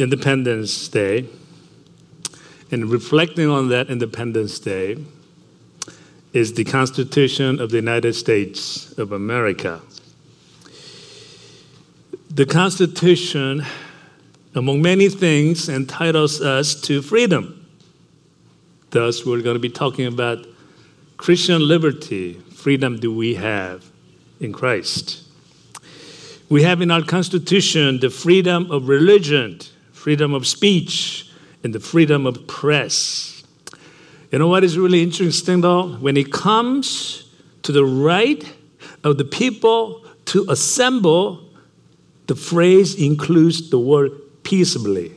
Independence Day and reflecting on that Independence Day is the Constitution of the United States of America. The Constitution, among many things, entitles us to freedom. Thus, we're going to be talking about Christian liberty. Freedom do we have in Christ? We have in our Constitution the freedom of religion, freedom of speech, and the freedom of press. You know what is really interesting though? When it comes to the right of the people to assemble, the phrase includes the word peaceably.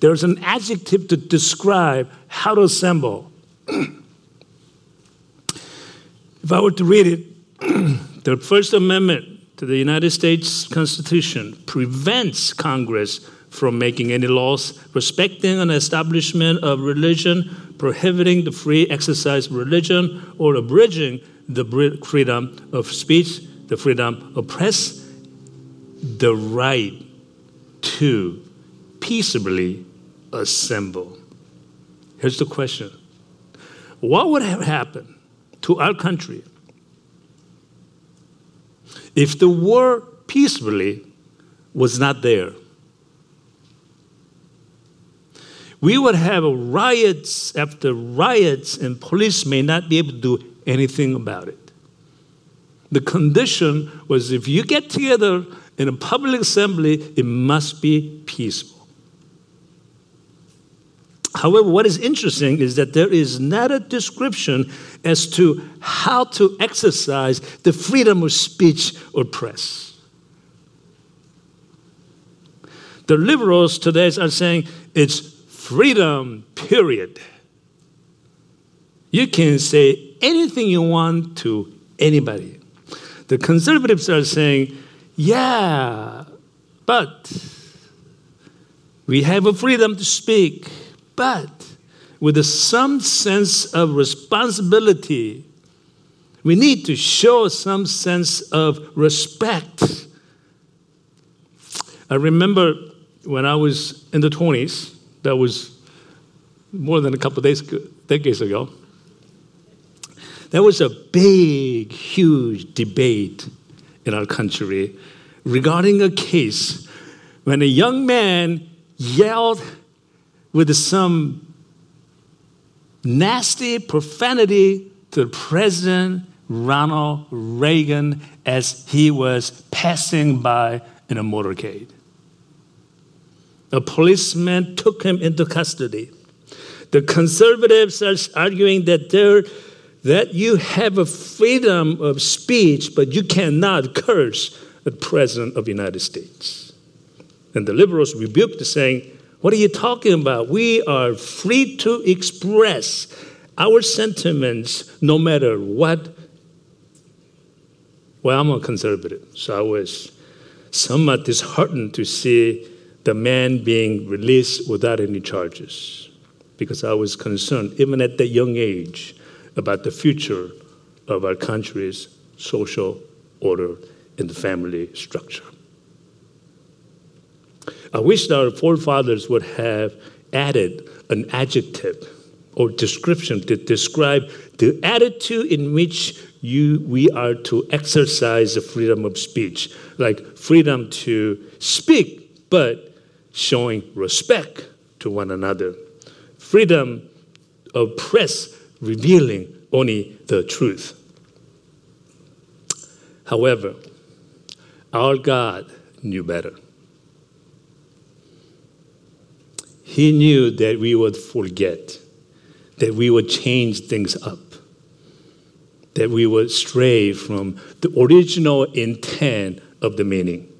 There's an adjective to describe how to assemble. if I were to read it, the First Amendment to the United States Constitution prevents Congress from making any laws respecting an establishment of religion, prohibiting the free exercise of religion, or abridging the freedom of speech, the freedom of press, the right to peaceably assemble. Here's the question What would have happened to our country if the word peaceably was not there? We would have riots after riots, and police may not be able to do anything about it. The condition was if you get together in a public assembly, it must be peaceful. However, what is interesting is that there is not a description as to how to exercise the freedom of speech or press. The liberals today are saying it's freedom, period. You can say anything you want to anybody. The conservatives are saying, yeah, but we have a freedom to speak, but with some sense of responsibility, we need to show some sense of respect. I remember when I was in the 20s, that was more than a couple days, decades ago. There was a big, huge debate in our country regarding a case when a young man yelled with some nasty profanity to President Ronald Reagan as he was passing by in a motorcade. A policeman took him into custody. The conservatives are arguing that there that you have a freedom of speech, but you cannot curse the president of the United States. And the liberals rebuked, saying, What are you talking about? We are free to express our sentiments no matter what. Well, I'm a conservative, so I was somewhat disheartened to see the man being released without any charges because I was concerned, even at that young age, about the future of our country's social order and family structure. I wish our forefathers would have added an adjective or description to describe the attitude in which you, we are to exercise the freedom of speech, like freedom to speak, but showing respect to one another, freedom of press revealing only the truth. However, our God knew better. He knew that we would forget, that we would change things up, that we would stray from the original intent of the meaning.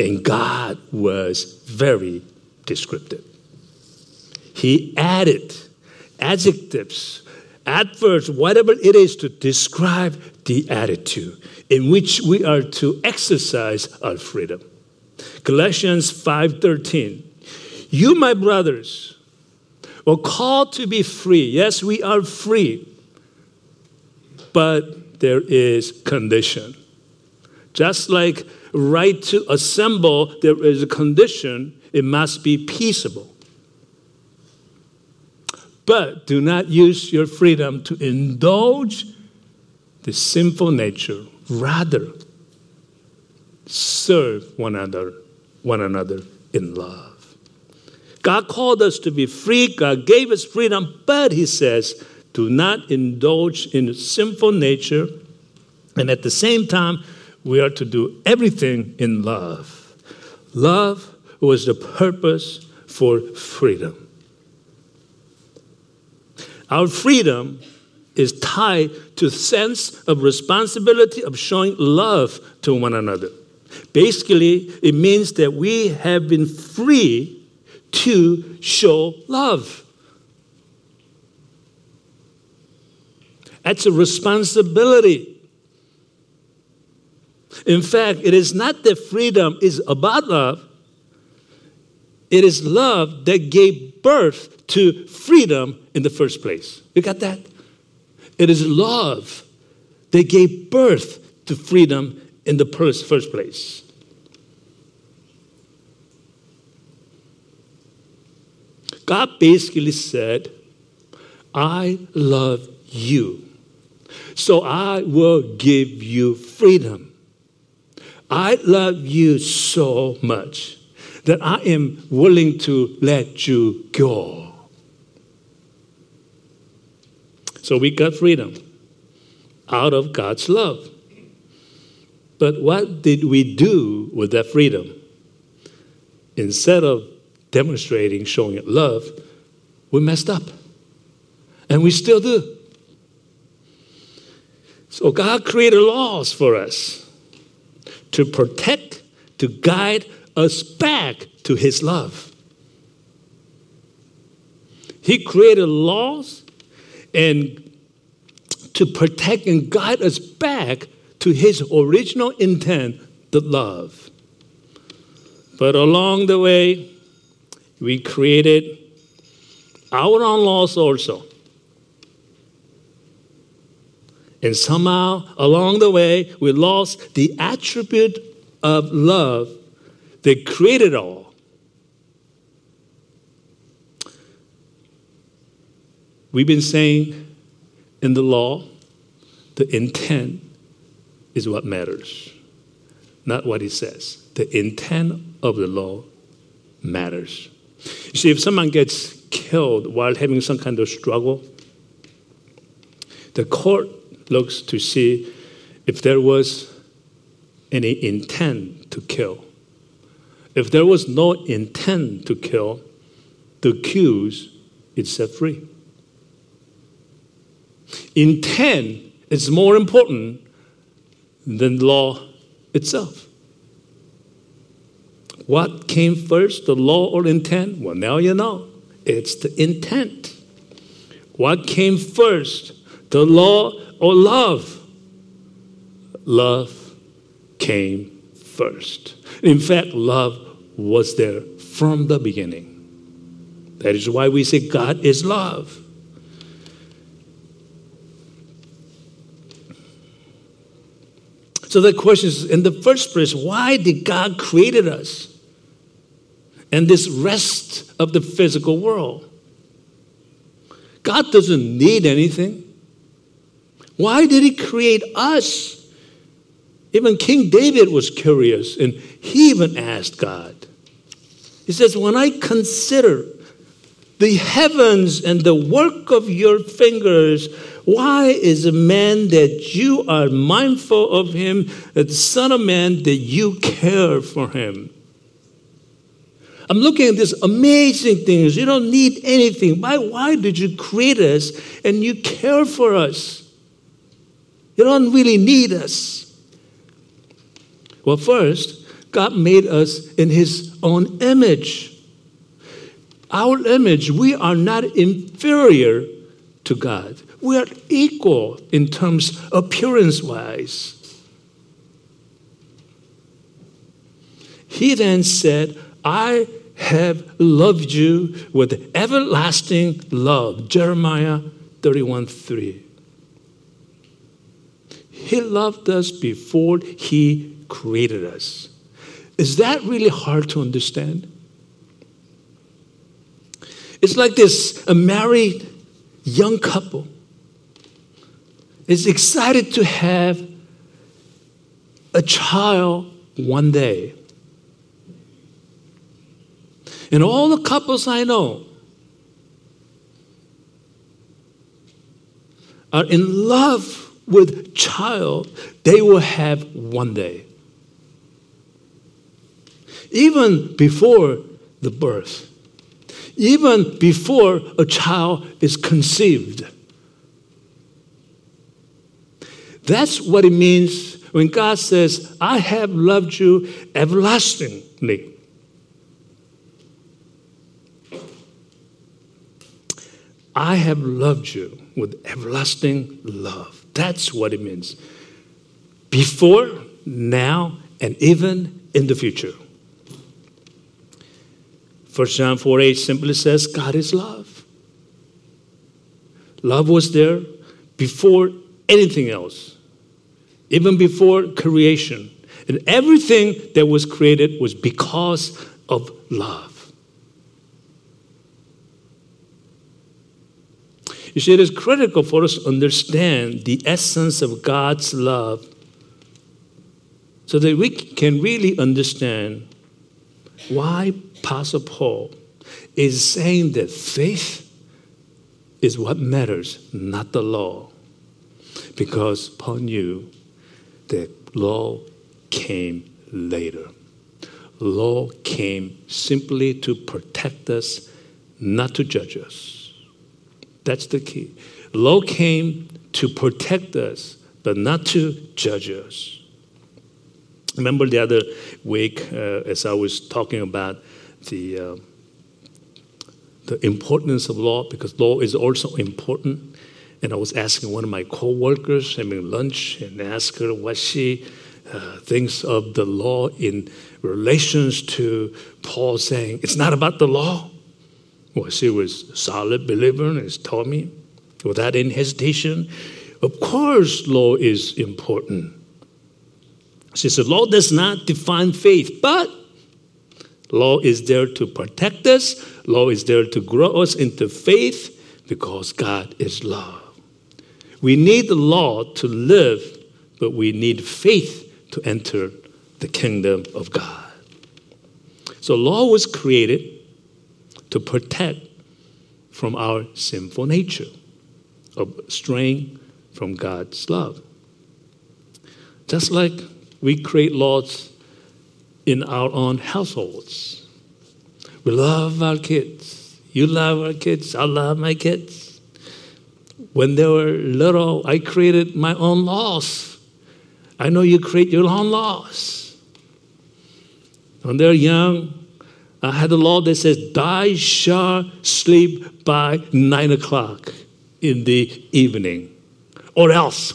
And God was very descriptive. He added adjectives, adverbs, whatever it is to describe the attitude in which we are to exercise our freedom. Galatians 5:13. You my brothers were called to be free. Yes, we are free. But there is condition. Just like right to assemble, there is a condition it must be peaceable. But do not use your freedom to indulge the sinful nature. Rather, serve one another, one another in love. God called us to be free. God gave us freedom, but He says, do not indulge in sinful nature. And at the same time, we are to do everything in love. Love was the purpose for freedom. Our freedom is tied to sense of responsibility of showing love to one another. Basically, it means that we have been free to show love. That's a responsibility. In fact, it is not that freedom is about love, it is love that gave birth to freedom in the first place. You got that? It is love that gave birth to freedom in the first place. God basically said, I love you. So I will give you freedom. I love you so much that I am willing to let you go. So we got freedom out of God's love. But what did we do with that freedom? Instead of demonstrating, showing it love, we messed up. And we still do. So God created laws for us to protect, to guide us back to His love. He created laws and to protect and guide us back to his original intent, the love. But along the way, we created our own laws also. And somehow along the way, we lost the attribute of love that created all. We've been saying in the law, the intent is what matters, not what it says. The intent of the law matters. You see, if someone gets killed while having some kind of struggle, the court looks to see if there was any intent to kill. If there was no intent to kill, the accused is set free. Intent is more important than law itself. What came first, the law or intent? Well, now you know. It's the intent. What came first, the law or love? Love came first. In fact, love was there from the beginning. That is why we say God is love. So the question is in the first place, why did God created us? And this rest of the physical world. God doesn't need anything. Why did he create us? Even King David was curious and he even asked God. He says, When I consider the heavens and the work of your fingers, why is a man that you are mindful of him, the Son of Man, that you care for him? I'm looking at these amazing things. You don't need anything. Why, why did you create us and you care for us? You don't really need us. Well, first, God made us in his own image. Our image, we are not inferior to God we are equal in terms appearance wise. He then said, I have loved you with everlasting love. Jeremiah 31 3. He loved us before He created us. Is that really hard to understand? It's like this a married young couple is excited to have a child one day. And all the couples I know are in love with child they will have one day. Even before the birth, even before a child is conceived. That's what it means when God says, I have loved you everlastingly. I have loved you with everlasting love. That's what it means. Before, now, and even in the future. 1 John 4 8 simply says, God is love. Love was there before anything else, even before creation. And everything that was created was because of love. You see, it is critical for us to understand the essence of God's love so that we can really understand why Apostle Paul is saying that faith is what matters, not the law. Because Paul knew that law came later. Law came simply to protect us, not to judge us. That's the key. Law came to protect us, but not to judge us. Remember the other week, uh, as I was talking about the, uh, the importance of law, because law is also important. And I was asking one of my co-workers, having lunch, and asked her what she uh, thinks of the law in relations to Paul saying, it's not about the law. Well, she was a solid believer and told me without any hesitation, of course law is important. She said, law does not define faith, but law is there to protect us. Law is there to grow us into faith because God is love. We need the law to live, but we need faith to enter the kingdom of God. So law was created to protect from our sinful nature of straying from God's love. Just like we create laws in our own households. We love our kids. You love our kids. I love my kids. When they were little, I created my own laws. I know you create your own laws. When they're young, I had a law that says, "Thou shalt sleep by nine o'clock in the evening, or else."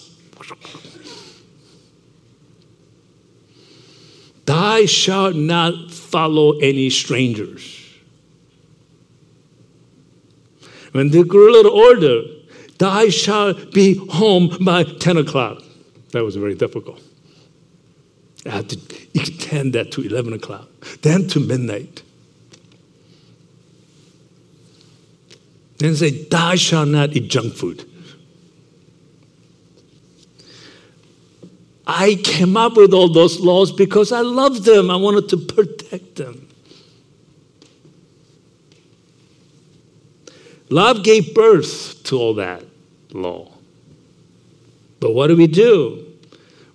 Thou shalt not follow any strangers. When they grew a little older, thou shalt be home by 10 o'clock. That was very difficult. I had to extend that to 11 o'clock, then to midnight. Then say, Thou shalt not eat junk food. I came up with all those laws because I loved them. I wanted to protect them. Love gave birth to all that law. But what do we do?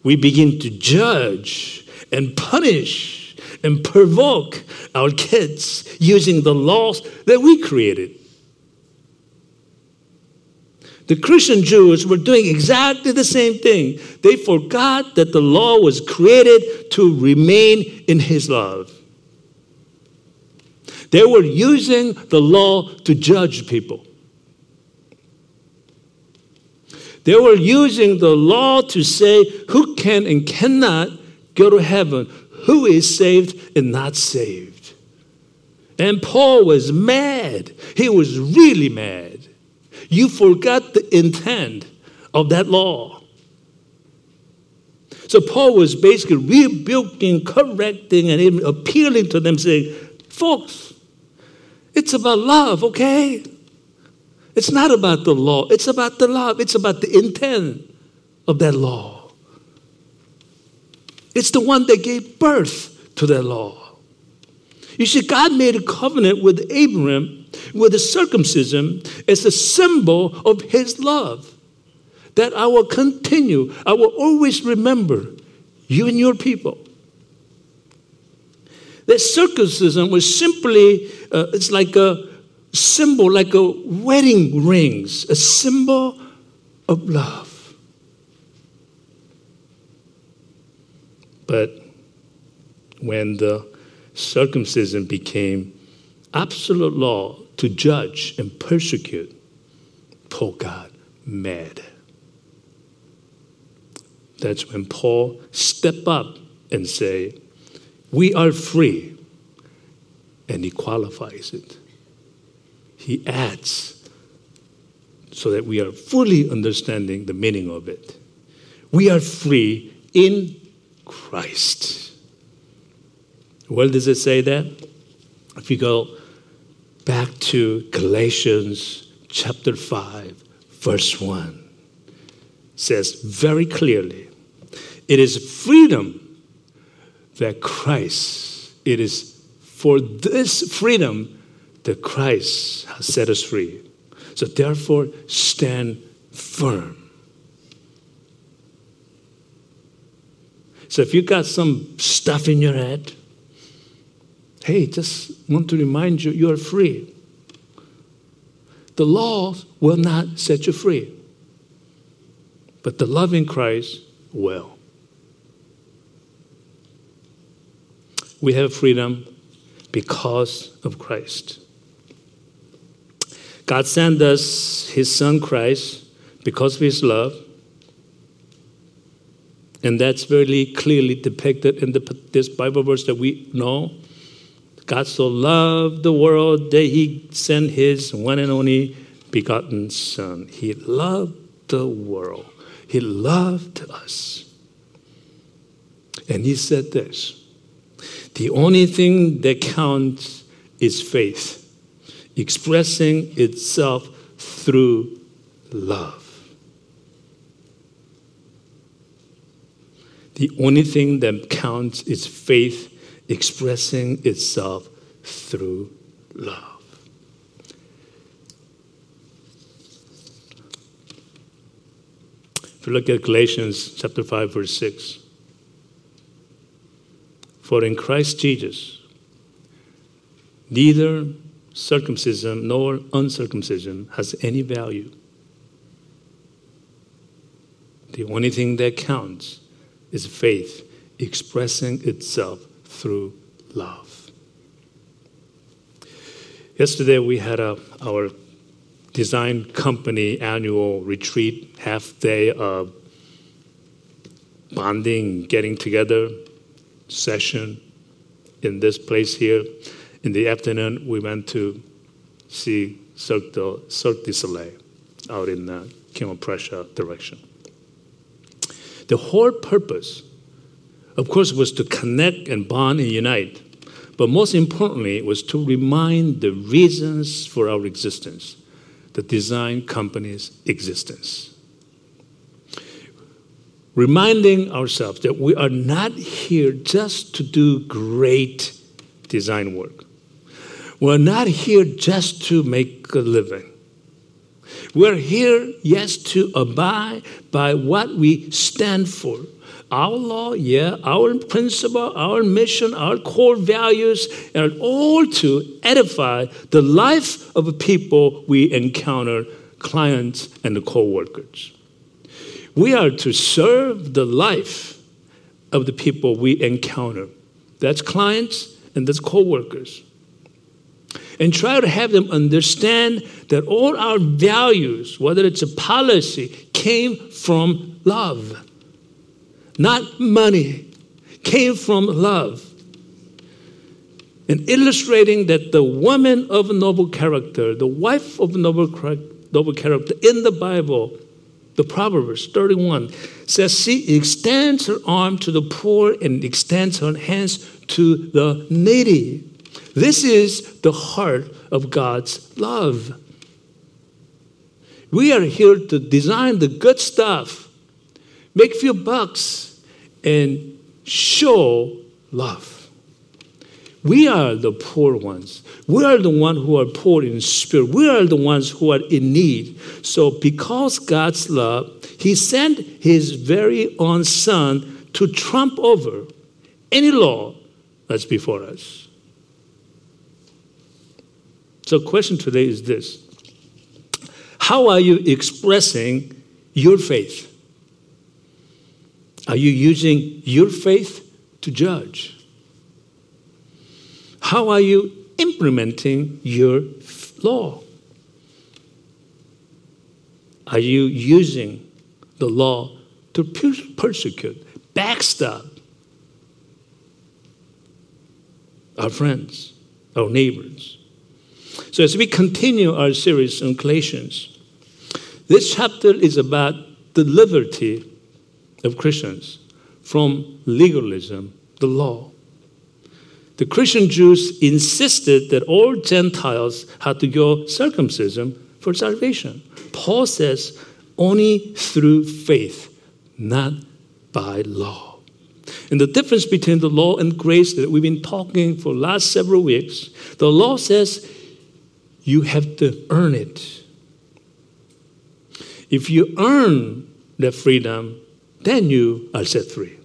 We begin to judge and punish and provoke our kids using the laws that we created. The Christian Jews were doing exactly the same thing. They forgot that the law was created to remain in His love. They were using the law to judge people. They were using the law to say who can and cannot go to heaven, who is saved and not saved. And Paul was mad. He was really mad. You forgot the intent of that law. So Paul was basically rebuking, correcting, and appealing to them, saying, Folks, It's about love, okay? It's not about the law, it's about the love, it's about the intent of that law. It's the one that gave birth to that law. You see, God made a covenant with Abraham with the circumcision as a symbol of his love. That I will continue, I will always remember you and your people. That circumcision was simply, uh, it's like a symbol, like a wedding rings, a symbol of love. But when the circumcision became absolute law to judge and persecute, Paul got mad. That's when Paul stepped up and say, "We are free," and he qualifies it. He adds so that we are fully understanding the meaning of it. We are free in Christ. Where does it say that? If you go back to Galatians chapter 5, verse 1, says very clearly, it is freedom that Christ, it is for this freedom that Christ has set us free. So therefore, stand firm. So if you got some stuff in your head, Hey, just want to remind you, you are free. The law will not set you free, but the love in Christ will. We have freedom because of Christ. God sent us His Son Christ because of His love. And that's very clearly depicted in the, this Bible verse that we know God so loved the world that he sent his one and only begotten Son. He loved the world, he loved us. And he said this the only thing that counts is faith, expressing itself through love. The only thing that counts is faith expressing itself through love. If you look at Galatians chapter 5, verse 6, for in Christ Jesus, neither circumcision nor uncircumcision has any value. The only thing that counts is faith expressing itself through love. Yesterday, we had a, our design company annual retreat, half day of bonding, getting together session in this place here. In the afternoon, we went to see Cirque du, Cirque du Soleil out in uh, the King of Prussia direction. The whole purpose of course, it was to connect and bond and unite. But most importantly, it was to remind the reasons for our existence, the design company's existence. Reminding ourselves that we are not here just to do great design work. We're not here just to make a living. We're here, yes, to abide by what we stand for our law, yeah, our principle, our mission, our core values, and all to edify the life of the people we encounter, clients and the co-workers. We are to serve the life of the people we encounter. That's clients and that's co-workers. And try to have them understand that all our values, whether it's a policy, came from love not money, came from love. And illustrating that the woman of noble character, the wife of noble, noble character in the Bible, the Proverbs 31 says she extends her arm to the poor and extends her hands to the needy. This is the heart of God's love. We are here to design the good stuff, make few bucks, and show love. We are the poor ones. We are the ones who are poor in spirit. We are the ones who are in need. So, because God's love, He sent His very own Son to trump over any law that's before us. So, question today is this How are you expressing your faith? Are you using your faith to judge? How are you implementing your law? Are you using the law to persecute, backstab our friends, our neighbors? So, as we continue our series on Galatians, this chapter is about the liberty of Christians from legalism, the law. The Christian Jews insisted that all Gentiles had to go circumcision for salvation. Paul says only through faith, not by law. And the difference between the law and grace that we've been talking for last several weeks, the law says you have to earn it. If you earn the freedom, then you are set free.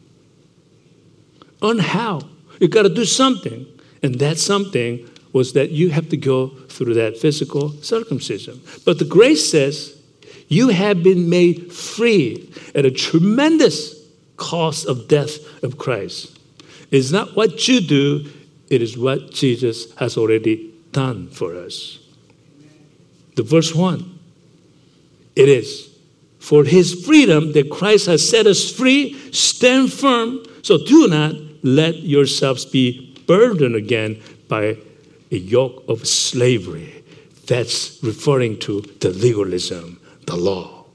On how? You got to do something. And that something was that you have to go through that physical circumcision. But the grace says you have been made free at a tremendous cost of death of Christ. It's not what you do, it is what Jesus has already done for us. The verse 1 it is for his freedom that Christ has set us free, stand firm, so do not let yourselves be burdened again by a yoke of slavery. That's referring to the legalism, the law.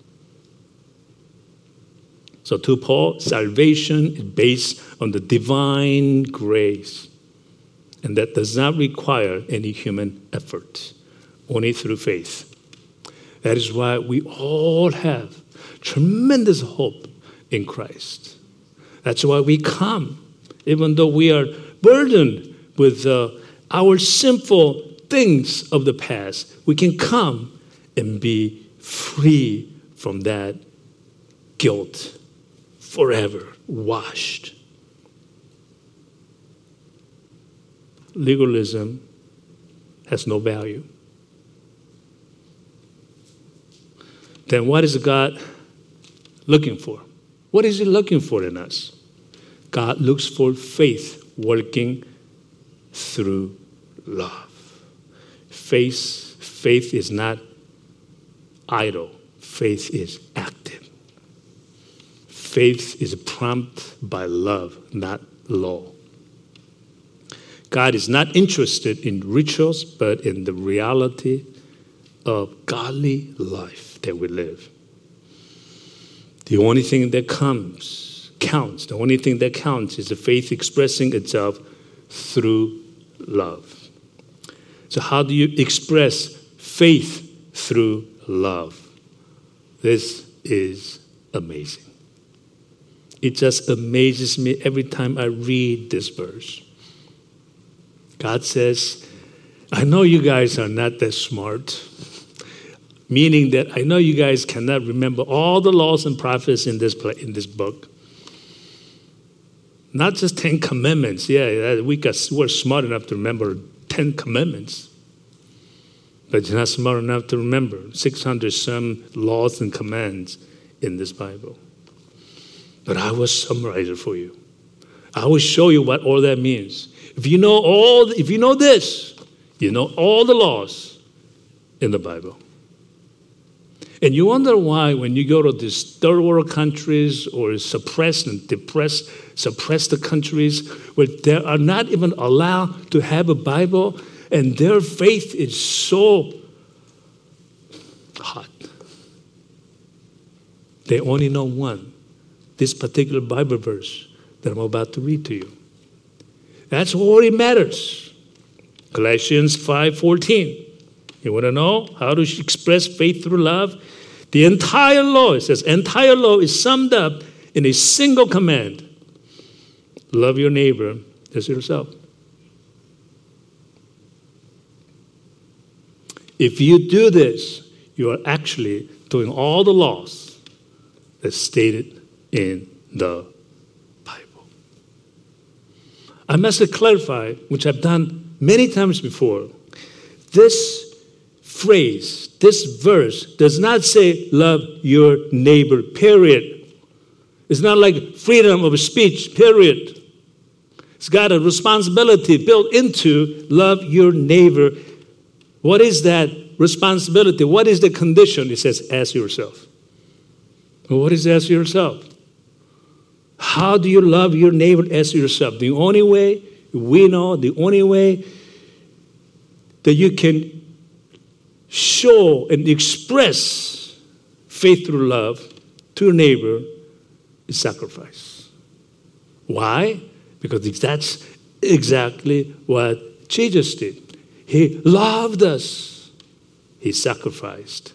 So, to Paul, salvation is based on the divine grace, and that does not require any human effort, only through faith. That is why we all have tremendous hope in Christ. That's why we come even though we are burdened with uh, our sinful things of the past, we can come and be free from that guilt forever, washed. Legalism has no value. Then what is God looking for? What is He looking for in us? God looks for faith working through love. Faith, faith is not idle, faith is active. Faith is prompted by love, not law. God is not interested in rituals, but in the reality of godly life that we live. The only thing that comes counts. The only thing that counts is the faith expressing itself through love. So, how do you express faith through love? This is amazing. It just amazes me every time I read this verse. God says, I know you guys are not that smart, meaning that I know you guys cannot remember all the laws and prophets in this, in this book. Not just Ten Commandments. Yeah, we got, we're smart enough to remember Ten Commandments. But you're not smart enough to remember 600 some laws and commands in this Bible. But I will summarize it for you. I will show you what all that means. If you know all, if you know this, you know all the laws in the Bible. And you wonder why, when you go to these third world countries or suppressed and depressed, suppressed countries, where they are not even allowed to have a Bible, and their faith is so hot. They only know one this particular Bible verse that I'm about to read to you. That's all it matters. Galatians 5:14. You want to know how to express faith through love? The entire law, it says, entire law is summed up in a single command. Love your neighbor as yourself. If you do this, you are actually doing all the laws that's stated in the Bible. I must clarify, which I've done many times before. This phrase, this verse does not say love your neighbor, period. It's not like freedom of speech, period. It's got a responsibility built into love your neighbor. What is that responsibility? What is the condition? It says, ask yourself. What is ask yourself? How do you love your neighbor as yourself? The only way we know, the only way that you can show and express faith through love to your neighbor is sacrifice. Why? because that's exactly what Jesus did. He loved us, He sacrificed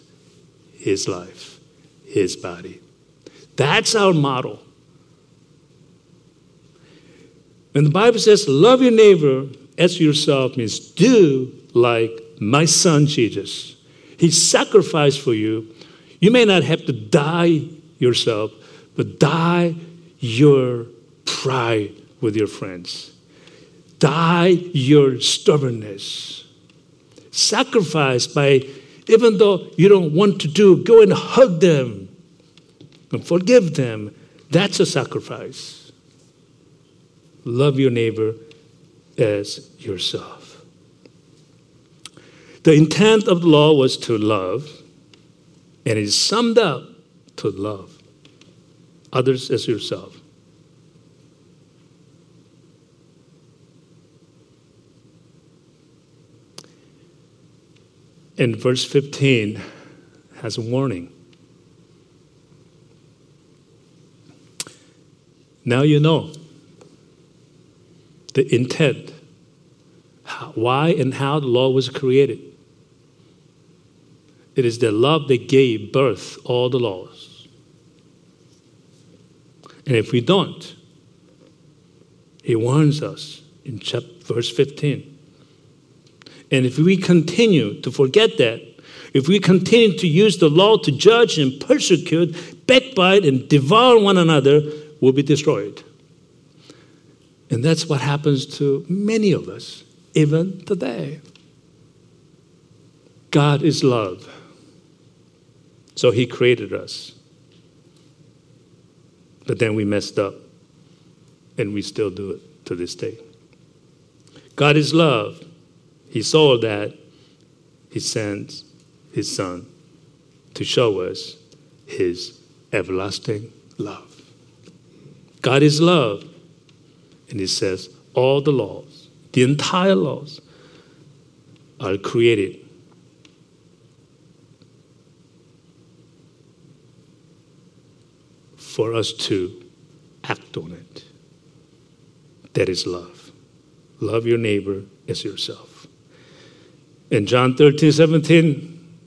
His life, His body. That's our model. When the Bible says, love your neighbor as yourself, means do like my son Jesus. He sacrificed for you. You may not have to die yourself, but die your pride with your friends. Die your stubbornness. Sacrifice by, even though you don't want to do, go and hug them and forgive them. That's a sacrifice. Love your neighbor as yourself. The intent of the law was to love, and it is summed up to love others as yourself. And verse 15 has a warning. Now you know the intent, how, why and how the law was created. It is the love that gave birth all the laws. And if we don't, he warns us in chapter, verse 15 and if we continue to forget that, if we continue to use the law to judge and persecute, backbite, and devour one another, we'll be destroyed. And that's what happens to many of us, even today. God is love. So he created us. But then we messed up, and we still do it to this day. God is love. He saw that he sent his son to show us his everlasting love. God is love. And he says all the laws, the entire laws, are created for us to act on it. That is love. Love your neighbor as yourself. And John 13, 17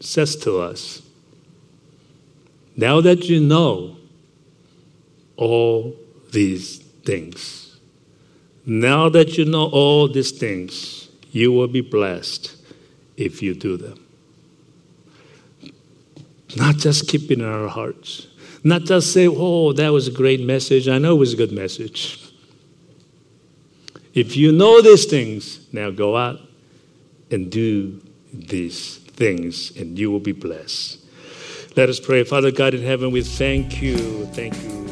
says to us, Now that you know all these things, now that you know all these things, you will be blessed if you do them. Not just keep it in our hearts. Not just say, oh, that was a great message. I know it was a good message. If you know these things, now go out and do these things, and you will be blessed. Let us pray. Father God in heaven, we thank you. Thank you